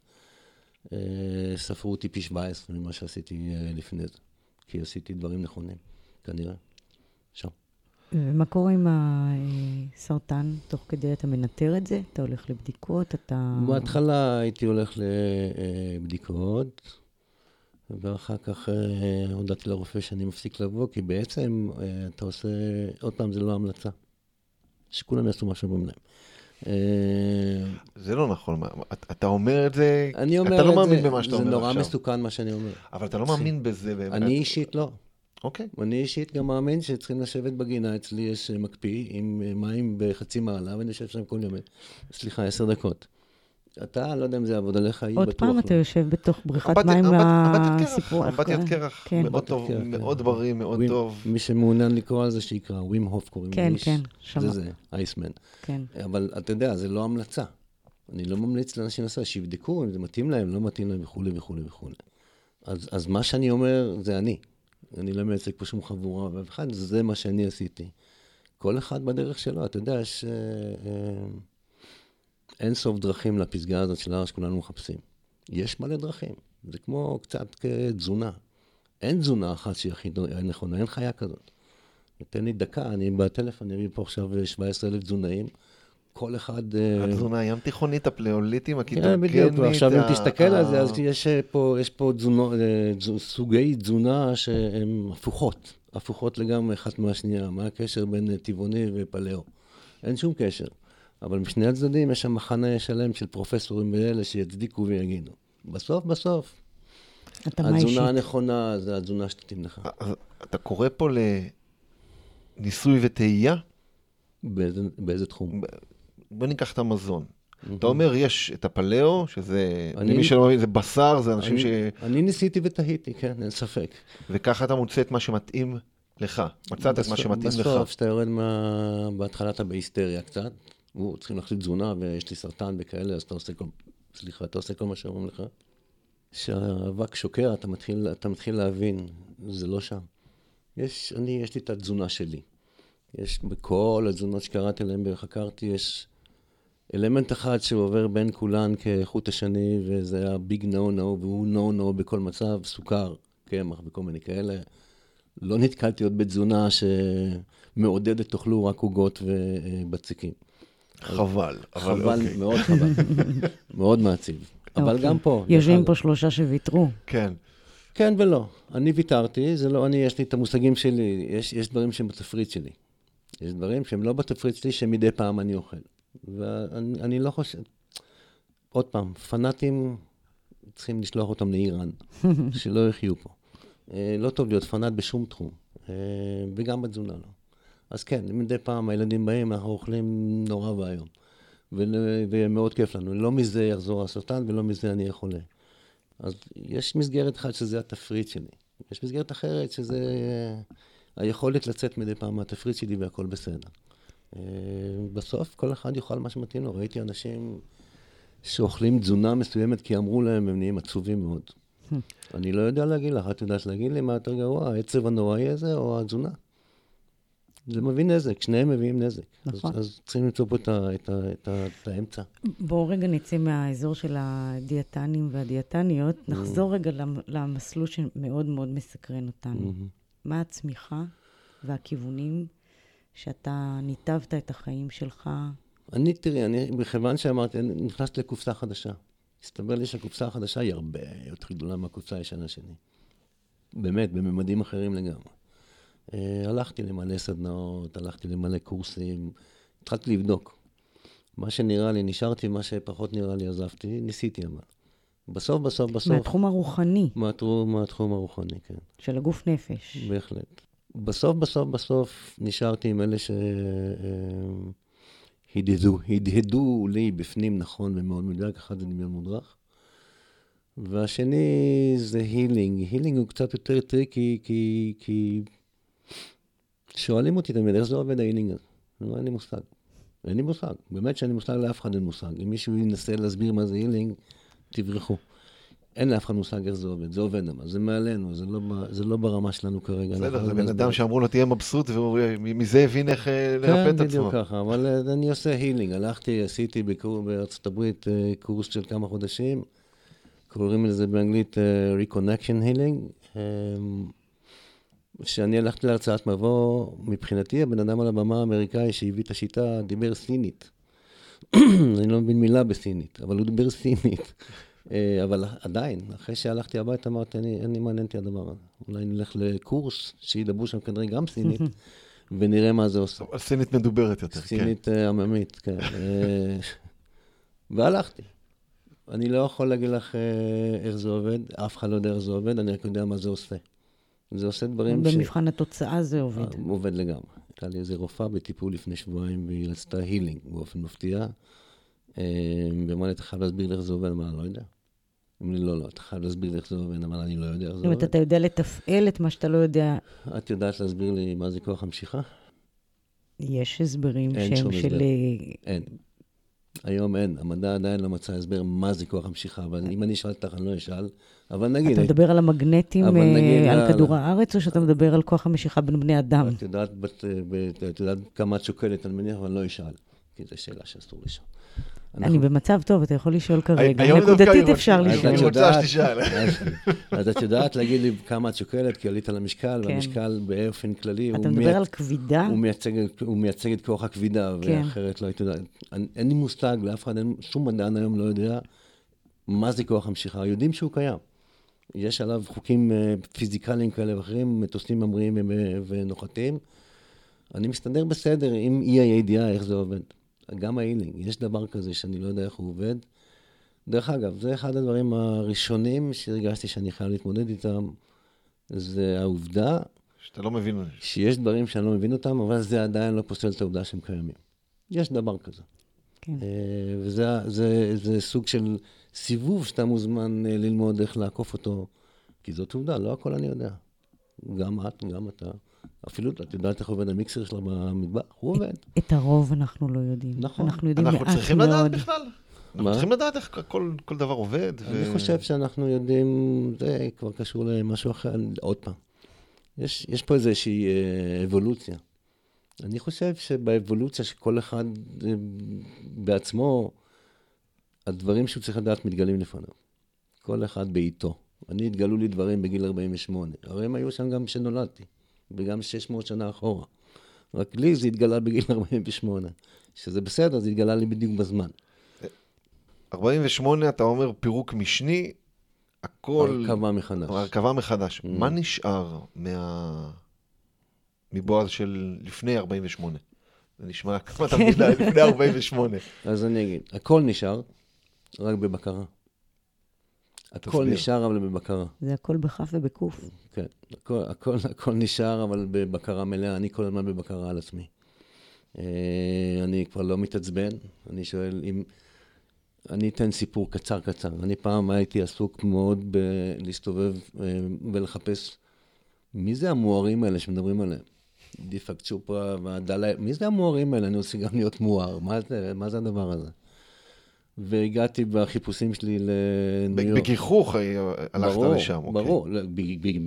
אה, ספרו אותי פי 17 ממה שעשיתי אה, לפני זה. כי עשיתי דברים נכונים, כנראה. שם. ומה קורה עם הסרטן? תוך כדי אתה מנטר את זה? אתה הולך לבדיקות? אתה... בהתחלה הייתי הולך לבדיקות, ואחר כך אה, הודעתי לרופא שאני מפסיק לבוא, כי בעצם אה, אתה עושה, עוד פעם, זה לא המלצה. שכולם יעשו מה שאומרים להם. זה לא נכון, אתה אומר את זה, אני אומר אתה לא מאמין במה שאתה אומר עכשיו. זה נורא מסוכן מה שאני אומר. אבל אתה לא מאמין בזה באמת. אני אישית לא. אוקיי. Okay. אני אישית גם מאמין שצריכים לשבת בגינה, אצלי יש מקפיא עם מים בחצי מעלה, ואני יושב שם כל יום, סליחה, עשר דקות. אתה, לא יודע אם זה יעבוד עליך, היא בטוח עוד פעם אתה יושב בתוך בריכת מים לסיפור. אמבטיית קרח, מאוד טוב, מאוד בריא, מאוד טוב. מי שמעוניין לקרוא על זה, שיקרא, ווים הוף קוראים כן, כן, שמע. זה זה, אייסמן. כן. אבל אתה יודע, זה לא המלצה. אני לא ממליץ לאנשים לעשות, שיבדקו אם זה מתאים להם, לא מתאים להם וכולי וכולי וכולי. אז מה שאני אומר, זה אני. אני לא מייצג פה שום חבורה, ובכלל זה מה שאני עשיתי. כל אחד בדרך שלו, אתה יודע, יש אה, אה, אין סוף דרכים לפסגה הזאת של הר שכולנו מחפשים. יש מלא דרכים, זה כמו קצת כתזונה. אין תזונה אחת שהיא הכי נכונה, אין חיה כזאת. תן לי דקה, אני בטלפון, אני מביא פה עכשיו 17,000 תזונאים. כל אחד... אה, התזונה הים תיכונית, הפלאוליטים, כן, בדיוק, ועכשיו אם תסתכל על זה, אז יש פה, יש פה תזונו, סוגי תזונה שהן הפוכות, הפוכות לגמרי אחת מהשנייה. מה הקשר בין טבעוני ופלאו? אין שום קשר. אבל משני הצדדים יש שם מחנה שלם של פרופסורים ואלה שיצדיקו ויגידו. בסוף, בסוף, התזונה הנכונה זה התזונה שתתאים לך. אתה קורא פה לניסוי וטעייה? באיזה, באיזה תחום? בוא ניקח את המזון. אתה אומר, יש את הפלאו, שזה, אני, למי שלא מבין, זה בשר, זה אנשים אני, ש... אני ניסיתי ותהיתי, כן, אין ספק. וככה אתה מוצא את מה שמתאים לך. מצאת בסוף, את מה שמתאים בסוף, לך. בסוף, כשאתה יורד מה... בהתחלה אתה בהיסטריה קצת, צריכים להחליט תזונה, ויש לי סרטן וכאלה, אז אתה עושה כל... סליחה, אתה עושה כל מה שאומרים לך. כשהאבק שוקע, אתה מתחיל, אתה מתחיל להבין, זה לא שם. יש, אני, יש לי את התזונה שלי. יש בכל התזונות שקראתי להן וחקרתי, יש אלמנט אחד שעובר בין כולן כחוט השני, וזה היה ביג נו נו, והוא נו נו בכל מצב, סוכר, קמח וכל מיני כאלה. לא נתקלתי עוד בתזונה שמעודדת תאכלו רק עוגות ובציקים. חבל. חבל, אוקיי. מאוד חבל. מאוד מעציב. אבל אוקיי. גם פה. יושבים פה שלושה שוויתרו. כן. כן ולא. אני ויתרתי, זה לא אני, יש לי את המושגים שלי, יש, יש דברים שהם בתפריט שלי. יש דברים שהם לא בתפריט שלי, שמדי פעם אני אוכל. ואני לא חושב... עוד פעם, פנאטים, צריכים לשלוח אותם לאיראן, שלא יחיו פה. אה, לא טוב להיות פנאט בשום תחום, אה, וגם בתזונה לא. אז כן, מדי פעם הילדים באים, אנחנו אוכלים נורא ואיום. ומאוד כיף לנו. לא מזה יחזור הסרטן ולא מזה אני אהיה חולה. אז יש מסגרת אחת שזה התפריט שלי. יש מסגרת אחרת שזה היכולת לצאת מדי פעם מהתפריט שלי והכל בסדר. אה, בסוף כל אחד יאכל מה שמתאים לו. ראיתי אנשים שאוכלים תזונה מסוימת כי אמרו להם, הם נהיים עצובים מאוד. אני לא יודע להגיד לך, את יודעת להגיד לי מה יותר גרוע, העצב הנוראי הזה או התזונה? זה מביא נזק, שניהם מביאים נזק. נכון. אז, אז צריכים למצוא פה את, ה, את, ה, את, ה, את האמצע. בואו רגע נצא מהאזור של הדיאטנים והדיאטניות, mm. נחזור רגע למסלול שמאוד מאוד מסקרן אותנו. Mm-hmm. מה הצמיחה והכיוונים שאתה ניתבת את החיים שלך? אני, תראי, אני, מכיוון שאמרתי, אני נכנסתי לקופסה חדשה. הסתבר לי שהקופסה החדשה היא הרבה יותר גדולה מהקופסה הישנה שלי. באמת, בממדים אחרים לגמרי. Uh, הלכתי למלא סדנאות, הלכתי למלא קורסים, התחלתי לבדוק. מה שנראה לי, נשארתי, מה שפחות נראה לי, עזבתי, ניסיתי אבל. בסוף, בסוף, בסוף... מהתחום הרוחני. מהתחום, מהתחום הרוחני, כן. של הגוף נפש. בהחלט. בסוף, בסוף, בסוף נשארתי עם אלה שהדהדו, הדהדו לי בפנים נכון ומאוד מדויק, אחד זה דמיון מודרך. והשני זה healing. healing הוא קצת יותר tricky, כי, כי שואלים אותי תמיד, איך זה עובד ה healing הזה? לא, אין לי מושג. אין לי מושג. באמת שאין לי מושג, לאף אחד אין מושג. אם מישהו ינסה להסביר מה זה healing, תברחו. אין לאף אחד מושג איך זה עובד, זה עובד אבל, זה מעלינו, זה לא, זה לא ברמה שלנו כרגע. בסדר, זה בן אדם שאמרו לו תהיה מבסוט, ומזה הבין איך אה, לרפא את עצמו. כן, בדיוק ככה, אבל אה, אני עושה הילינג. הלכתי, עשיתי בקור, בארצות הברית אה, קורס של כמה חודשים, קוראים לזה באנגלית Reconnection Healing. כשאני הלכתי להרצאת מבוא, מבחינתי הבן אדם על הבמה האמריקאי שהביא את השיטה דיבר סינית. אני לא מבין מילה בסינית, אבל הוא דיבר סינית. אה, אבל עדיין, אחרי שהלכתי הביתה, אמרתי, אני, אני מעניין אותי הדבר הזה. אולי נלך לקורס, שידברו שם כנראה גם סינית, ונראה מה זה עושה. סינית מדוברת יותר, סינית כן. סינית אה, עממית, כן. אה, והלכתי. אני לא יכול להגיד לך איך זה עובד, אף אחד לא יודע איך זה עובד, אני רק יודע מה זה עושה. זה עושה דברים ש... במבחן התוצאה זה עובד. עובד לגמרי. הייתה לי איזה רופאה בטיפול לפני שבועיים, והיא רצתה הילינג באופן מפתיע. ואמרה לי, אתה חייב להסביר לי איך זה עובד, אמרה, לא יודע. אמרו לי, לא, לא, אתה חייב להסביר לי איך זה עובד, אבל אני לא יודע איך זה עובד. זאת אומרת, אתה יודע לתפעל את מה שאתה לא יודע. את יודעת להסביר לי מה זה כוח המשיכה? יש הסברים שהם של... אין. היום אין, המדע עדיין לא מצא הסבר מה זה כוח המשיכה, אבל אם אני אשאל אותך, אני לא אשאל, אבל נגיד... אתה מדבר על המגנטים אה, על על- כדור הארץ, או שאתה מדבר על כוח המשיכה בין בני אדם? את יודעת, את כמה את שוקלת, אני מניח, אבל אני לא אשאל, כי זו שאלה שאסור לשאול. אני במצב טוב, אתה יכול לשאול כרגע. נקודתית אפשר לשאול. רוצה יודעת- שתשאל. אז- אז את יודעת להגיד לי כמה את שוקלת, כי עלית למשקל, כן. והמשקל באופן כללי, אתה מדבר מייצ- על כבידה? הוא מייצג, הוא מייצג את כוח הכבידה, כן. ואחרת לא הייתי יודע. אני- אין לי מושג, לאף אחד, שום מדען היום לא יודע מה זה כוח המשיכה. יודעים שהוא קיים. יש עליו חוקים אה, פיזיקליים כאלה ואחרים, מטוסים ממריאים ונוחתים. אני מסתדר בסדר עם אי הידיעה איך זה עובד. גם ההילינג, יש דבר כזה שאני לא יודע איך הוא עובד. דרך אגב, זה אחד הדברים הראשונים שהרגשתי שאני חייב להתמודד איתם, זה העובדה שאתה לא מבין. שיש דברים שאני לא מבין אותם, אבל זה עדיין לא פוסל את העובדה שהם קיימים. יש דבר כזה. כן. אה, וזה זה, זה סוג של סיבוב שאתה מוזמן אה, ללמוד איך לעקוף אותו, כי זאת עובדה, לא הכל אני יודע. גם את, גם אתה. אפילו את יודעת איך עובד המיקסר שלה במטבח, הוא עובד. את הרוב אנחנו לא יודעים. נכון. אנחנו יודעים אנחנו מעט צריכים לדעת מאוד. בכלל. אנחנו מה? צריכים לדעת איך כל- כל דבר עובד. ו- אני חושב שאנחנו יודעים, זה כבר קשור למשהו אחר, עוד פעם. יש, יש פה איזושהי אה, אבולוציה. אני חושב שבאבולוציה שכל אחד אה, בעצמו, הדברים שהוא צריך לדעת מתגלים לפניו. כל אחד בעיתו. אני, התגלו לי דברים בגיל 48. הרי הם היו שם גם כשנולדתי, וגם 600 שנה אחורה. רק לי זה התגלה בגיל 48, שזה בסדר, זה התגלה לי בדיוק בזמן. 48, אתה אומר פירוק משני, הכל... הרכבה מחדש. הרכבה מחדש. Mm. מה נשאר מה... מבועז של לפני 48? זה נשמע כמו אתה מבין, לפני 48. אז אני אגיד, הכל נשאר, רק בבקרה. הכל. נשאר, אבל בבקרה. זה הכל בכף ובקוף. כן, הכל, הכל, הכל נשאר, אבל בבקרה מלאה. אני כל הזמן בבקרה על עצמי. אה, אני כבר לא מתעצבן, אני שואל אם... אני אתן סיפור קצר קצר. אני פעם הייתי עסוק מאוד בלהסתובב אה, ולחפש מי זה המוארים האלה שמדברים עליהם. דיפק צ'ופרה והדלה, מי זה המוארים האלה? אני רוצה גם להיות מואר. מה זה, מה זה הדבר הזה? והגעתי בחיפושים שלי לניו יורק. בגיחוך אה, הלכת ברור, לשם. אוקיי. ברור, לא,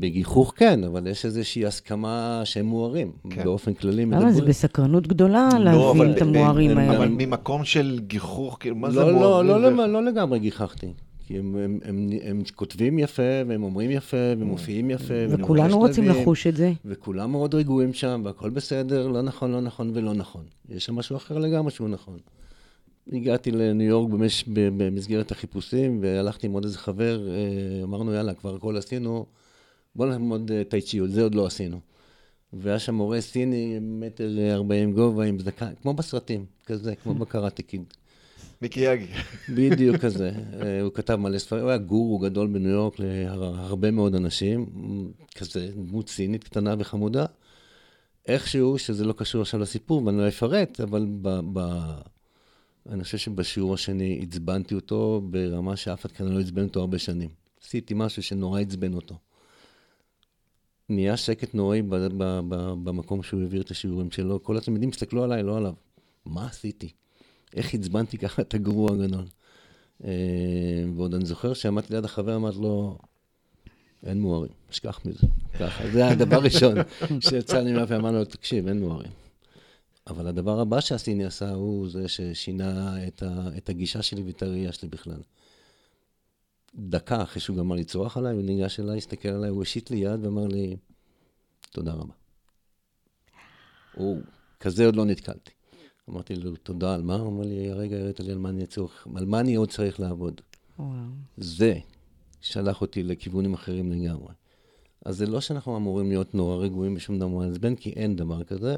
בגיחוך כן, אבל יש איזושהי הסכמה שהם מוארים. כן. באופן כללי למה? זה מדברים. בסקרנות גדולה לא, אבל להבין את המוארים האלה. אבל ממקום של גיחוך, כאילו, מה זה לא, לא, מוארים לא, ו- לא, לא לגמרי גיחכתי. כי הם, הם, הם, הם כותבים יפה, והם אומרים יפה, והם מופיעים יפה. וכולנו רוצים שלבים, לחוש את זה. וכולם מאוד רגועים שם, והכל בסדר, לא נכון, לא נכון ולא נכון. יש שם משהו אחר לגמרי שהוא נכון. הגעתי לניו יורק במש, במסגרת החיפושים, והלכתי עם עוד איזה חבר, אה, אמרנו, יאללה, כבר הכל עשינו, בוא נלמוד אה, טייצ'יות, זה עוד לא עשינו. והיה שם מורה סיני, מטר ארבעים גובה, עם זקן, כמו בסרטים, כזה, כמו בקראטה קיד. מיקי יגי. בדיוק כזה. אה, הוא כתב מלא ספרים, הוא היה גורו גדול בניו יורק להרבה מאוד אנשים, כזה דמות סינית קטנה וחמודה. איכשהו, שזה לא קשור עכשיו לסיפור, ואני לא אפרט, אבל ב, ב, אני חושב שבשיעור השני עצבנתי אותו ברמה שאף אחד כאן לא עצבן אותו הרבה שנים. עשיתי משהו שנורא עצבן אותו. נהיה שקט נוראי ב, ב, ב, במקום שהוא העביר את השיעורים שלו. כל התלמידים הסתכלו עליי, לא עליו. מה עשיתי? איך עצבנתי ככה את הגרוע הגדול? אה, ועוד אני זוכר שעמדתי ליד החבר, אמרתי לו, אין מוארים, תשכח מזה. ככה, זה הדבר הראשון שיצא לי מהפה, אמרנו לו, תקשיב, אין מוארים. אבל הדבר הבא שהסיני עשה הוא זה ששינה את, ה, את הגישה שלי ואת הראייה שלי בכלל. דקה אחרי שהוא גמר לצרוח עליי, הוא ניגש אליי, הסתכל עליי, הוא השיט לי יד ואמר לי, תודה רבה. הוא, כזה עוד לא נתקלתי. אמרתי לו, תודה על מה? הוא אמר לי, הרגע הראת לי על מה אני צריך, על מה אני עוד צריך לעבוד. וואו. זה שלח אותי לכיוונים אחרים לגמרי. אז זה לא שאנחנו אמורים להיות נורא רגועים בשום דבר מעצבן, כי אין דבר כזה.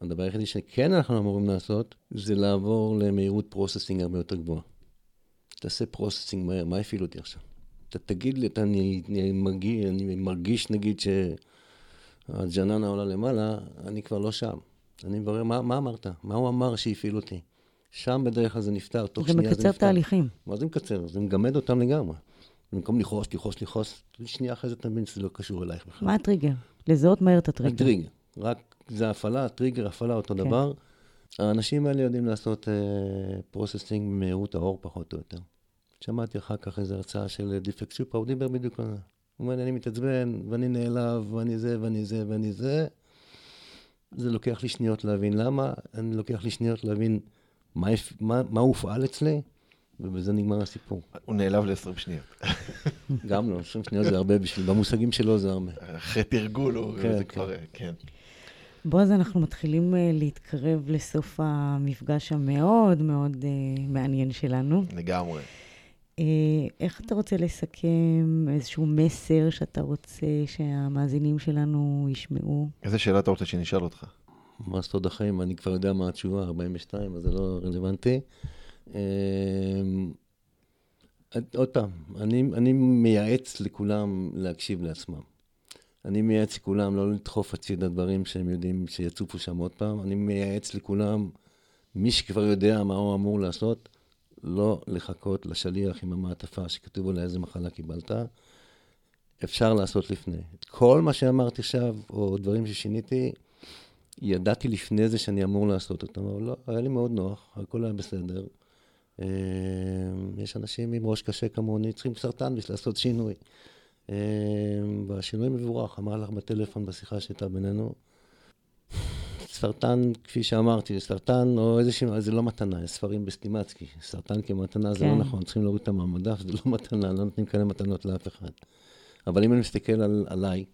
הדבר היחידי שכן אנחנו אמורים לעשות, זה לעבור למהירות processing הרבה יותר גבוהה. תעשה processing מהר, מה הפעיל אותי עכשיו? אתה תגיד לי, אתה, אני, אני, מרגיש, אני מרגיש נגיד שהג'ננה עולה למעלה, אני כבר לא שם. אני מברר, מה, מה אמרת? מה הוא אמר שהפעיל אותי? שם בדרך כלל זה נפתר, תוך זה שנייה זה נפתר. מקצר תהליכים. מה זה מקצר? זה מגמד אותם לגמרי. במקום לכעוס, לכעוס, לכעוס, שנייה אחרי זה תבין שזה לא קשור אלייך בכלל. מה הטריגר? לזהות מהר את הטריגר. הטריגר. רק זה הפעלה, הטריגר, הפעלה, אותו כן. דבר. האנשים האלה יודעים לעשות processing אה, במהירות האור פחות או יותר. שמעתי אחר כך איזו הרצאה של דיפאק צ'ופרה, הוא דיבר בדיוק על זה. הוא אומר, אני מתעצבן, ואני נעלב, ואני זה, ואני זה, ואני זה. זה לוקח לי שניות להבין למה, אני לוקח לי שניות להבין מה, מה, מה הופעל אצלי, ובזה נגמר הסיפור. הוא נעלב ל-20 שניות. גם לא, 20 שניות זה הרבה בשביל, במושגים שלו זה הרבה. אחרי תרגול הוא כן, זה כן. כבר, כן. בועז, אנחנו מתחילים אה, להתקרב לסוף המפגש המאוד מאוד אה, מעניין שלנו. לגמרי. אה, איך אתה רוצה לסכם איזשהו מסר שאתה רוצה שהמאזינים שלנו ישמעו? איזה שאלה אתה רוצה שנשאל אותך? מה סוד החיים? אני כבר יודע מה התשובה, 42, אז זה לא רלוונטי. אמ, עוד פעם, אני, אני מייעץ לכולם להקשיב לעצמם. אני מייעץ לכולם לא לדחוף הצידה דברים שהם יודעים שיצופו שם עוד פעם. אני מייעץ לכולם, מי שכבר יודע מה הוא אמור לעשות, לא לחכות לשליח עם המעטפה שכתוב עליה איזה מחלה קיבלת. אפשר לעשות לפני. כל מה שאמרתי עכשיו, או דברים ששיניתי, ידעתי לפני זה שאני אמור לעשות אותם, אבל לא, היה לי מאוד נוח, הכל היה בסדר. אה, יש אנשים עם ראש קשה כמוני, צריכים סרטן בשביל לעשות שינוי. אה, והשינוי מבורך, אמר לך בטלפון בשיחה שהייתה בינינו. סרטן, כפי שאמרתי, סרטן או איזושהי, זה לא מתנה, יש ספרים בסטימצקי. סרטן כמתנה זה כן. לא נכון, צריכים להוריד אותם מהמדף, זה לא מתנה, לא נותנים כאלה מתנות לאף אחד. אבל אם אני מסתכל על, עליי,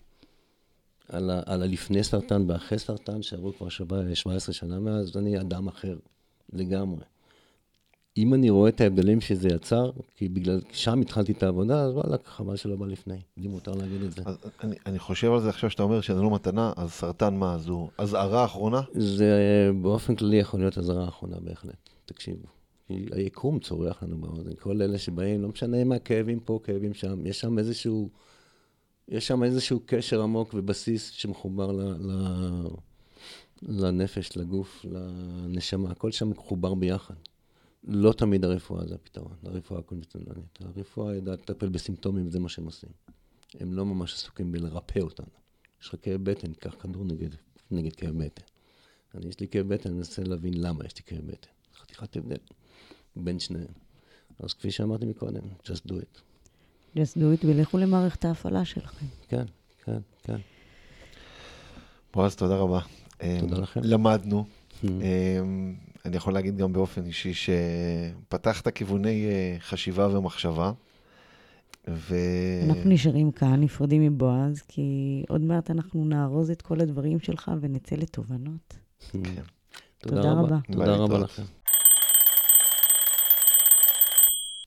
על, ה, על הלפני סרטן ואחרי סרטן, שעברו כבר שבה, 17 שנה מאז, אני אדם אחר לגמרי. אם אני רואה את ההבדלים שזה יצר, כי בגלל, שם התחלתי את העבודה, אז וואלה, חבל שלא בא לפני. לי מותר להגיד את זה. אז אני, אני חושב על זה עכשיו שאתה אומר שזה לא מתנה, אז סרטן מה, זו אזהרה אחרונה? זה באופן כללי יכול להיות אזהרה אחרונה בהחלט, תקשיבו. היקום צורח לנו באוזן, כל אלה שבאים, לא משנה מה, כאבים פה, כאבים שם, יש שם איזשהו, יש שם איזשהו קשר עמוק ובסיס שמחובר ל, ל, לנפש, לגוף, לנשמה, הכל שם מחובר ביחד. לא תמיד הרפואה זה הפתרון, הרפואה הקונבנציונלית. הרפואה יודעת לטפל בסימפטומים, זה מה שהם עושים. הם לא ממש עסוקים בלרפא אותנו. יש לך כאב בטן, קח כדור נגד, נגד כאב בטן. אני, יש לי כאב בטן, אני מנסה להבין למה יש לי כאב בטן. חתיכת הבדל בין שניהם. אז כפי שאמרתי מקודם, just do it. just do it ולכו למערכת ההפעלה שלכם. כן, כן, כן. בועז, תודה רבה. תודה אמ, לכם. למדנו. אני יכול להגיד גם באופן אישי שפתחת כיווני אה, חשיבה ומחשבה. ו... אנחנו נשארים כאן, נפרדים מבועז, כי עוד מעט אנחנו נארוז את כל הדברים שלך ונצא לתובנות. כן. תודה רבה. תודה רבה. לכם.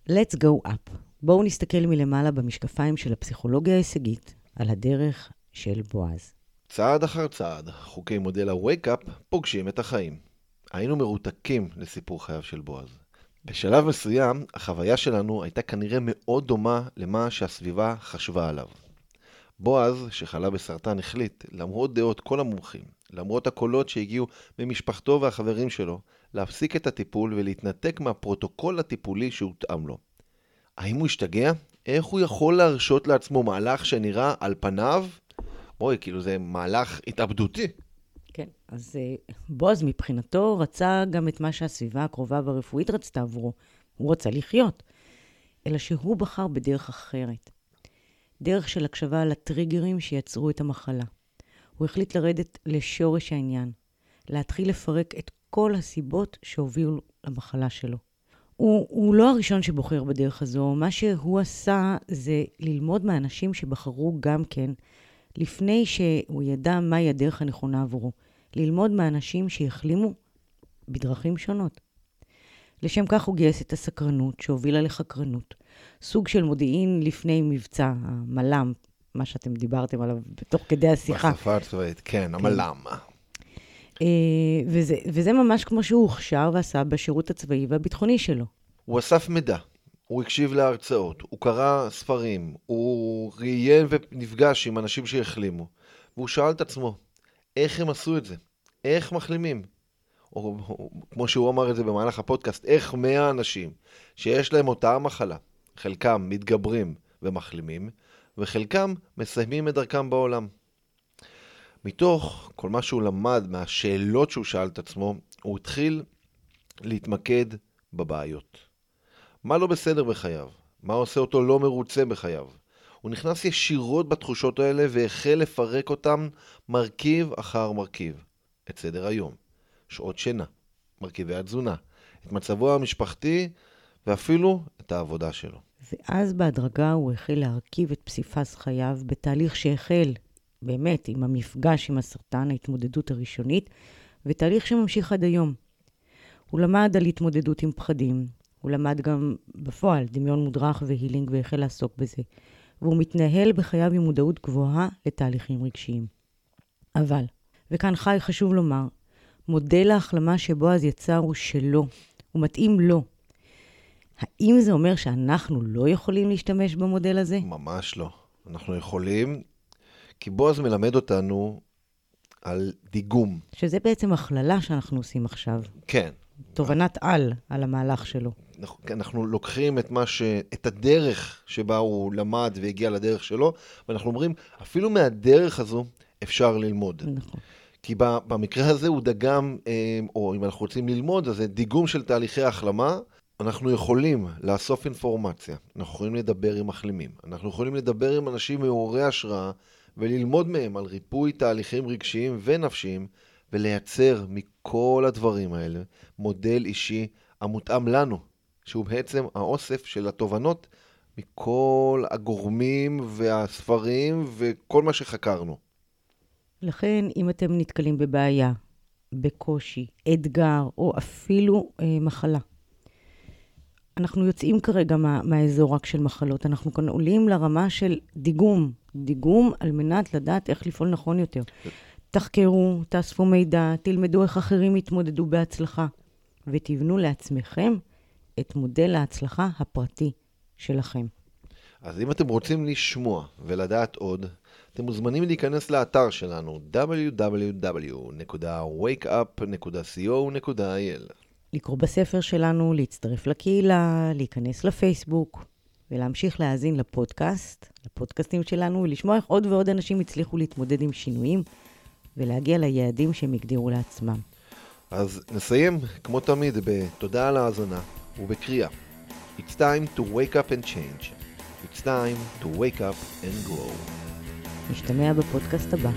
Let's go up. בואו נסתכל מלמעלה במשקפיים של הפסיכולוגיה ההישגית על הדרך של בועז. צעד אחר צעד, חוקי מודל ה-Wake Up פוגשים את החיים. היינו מרותקים לסיפור חייו של בועז. בשלב מסוים, החוויה שלנו הייתה כנראה מאוד דומה למה שהסביבה חשבה עליו. בועז, שחלה בסרטן, החליט, למרות דעות כל המומחים, למרות הקולות שהגיעו ממשפחתו והחברים שלו, להפסיק את הטיפול ולהתנתק מהפרוטוקול הטיפולי שהותאם לו. האם הוא השתגע? איך הוא יכול להרשות לעצמו מהלך שנראה על פניו? אוי, כאילו זה מהלך התאבדותי. כן, אז אה, בועז מבחינתו רצה גם את מה שהסביבה הקרובה והרפואית רצתה עבורו. הוא רצה לחיות. אלא שהוא בחר בדרך אחרת. דרך של הקשבה לטריגרים שיצרו את המחלה. הוא החליט לרדת לשורש העניין, להתחיל לפרק את כל הסיבות שהובילו למחלה שלו. הוא, הוא לא הראשון שבוחר בדרך הזו, מה שהוא עשה זה ללמוד מאנשים שבחרו גם כן, לפני שהוא ידע מהי הדרך הנכונה עבורו. ללמוד מאנשים שהחלימו בדרכים שונות. לשם כך הוא גייס את הסקרנות שהובילה לחקרנות. סוג של מודיעין לפני מבצע, המל"מ, מה שאתם דיברתם עליו בתוך כדי השיחה. בשפה הצבאית, כן, אבל למה? אה, וזה, וזה ממש כמו שהוא הוכשר ועשה בשירות הצבאי והביטחוני שלו. הוא אסף מידע, הוא הקשיב להרצאות, הוא קרא ספרים, הוא ראיין ונפגש עם אנשים שהחלימו, והוא שאל את עצמו, איך הם עשו את זה? איך מחלימים? או, או כמו שהוא אמר את זה במהלך הפודקאסט, איך 100 אנשים שיש להם אותה המחלה, חלקם מתגברים ומחלימים, וחלקם מסיימים את דרכם בעולם. מתוך כל מה שהוא למד מהשאלות שהוא שאל את עצמו, הוא התחיל להתמקד בבעיות. מה לא בסדר בחייו? מה עושה אותו לא מרוצה בחייו? הוא נכנס ישירות בתחושות האלה והחל לפרק אותם מרכיב אחר מרכיב. את סדר היום, שעות שינה, מרכיבי התזונה, את מצבו המשפחתי ואפילו את העבודה שלו. ואז בהדרגה הוא החל להרכיב את פסיפס חייו בתהליך שהחל באמת עם המפגש עם הסרטן, ההתמודדות הראשונית, ותהליך שממשיך עד היום. הוא למד על התמודדות עם פחדים, הוא למד גם בפועל דמיון מודרך והילינג והחל לעסוק בזה. והוא מתנהל בחייו עם מודעות גבוהה לתהליכים רגשיים. אבל, וכאן חי חשוב לומר, מודל ההחלמה שבועז יצר הוא שלו, הוא מתאים לו. האם זה אומר שאנחנו לא יכולים להשתמש במודל הזה? ממש לא. אנחנו יכולים, כי בועז מלמד אותנו על דיגום. שזה בעצם הכללה שאנחנו עושים עכשיו. כן. תובנת על על המהלך שלו. אנחנו, אנחנו לוקחים את, מה ש, את הדרך שבה הוא למד והגיע לדרך שלו, ואנחנו אומרים, אפילו מהדרך הזו אפשר ללמוד. נכון. כי במקרה הזה הוא דגם, אה, או אם אנחנו רוצים ללמוד, אז זה דיגום של תהליכי החלמה. אנחנו יכולים לאסוף אינפורמציה, אנחנו יכולים לדבר עם מחלימים, אנחנו יכולים לדבר עם אנשים מעוררי השראה וללמוד מהם על ריפוי תהליכים רגשיים ונפשיים ולייצר מכל הדברים האלה מודל אישי המותאם לנו, שהוא בעצם האוסף של התובנות מכל הגורמים והספרים וכל מה שחקרנו. לכן, אם אתם נתקלים בבעיה, בקושי, אתגר או אפילו אה, מחלה, אנחנו יוצאים כרגע מה, מהאזור רק של מחלות, אנחנו כאן עולים לרמה של דיגום, דיגום על מנת לדעת איך לפעול נכון יותר. תחקרו, תאספו מידע, תלמדו איך אחרים יתמודדו בהצלחה, ותבנו לעצמכם את מודל ההצלחה הפרטי שלכם. אז אם אתם רוצים לשמוע ולדעת עוד, אתם מוזמנים להיכנס לאתר שלנו www.wakeup.co.il לקרוא בספר שלנו, להצטרף לקהילה, להיכנס לפייסבוק ולהמשיך להאזין לפודקאסט, לפודקאסטים שלנו, ולשמוע איך עוד ועוד אנשים הצליחו להתמודד עם שינויים ולהגיע ליעדים שהם הגדירו לעצמם. אז נסיים, כמו תמיד, בתודה על ההאזנה ובקריאה. It's time to wake up and change. It's time to wake up and grow. נשתמע בפודקאסט הבא.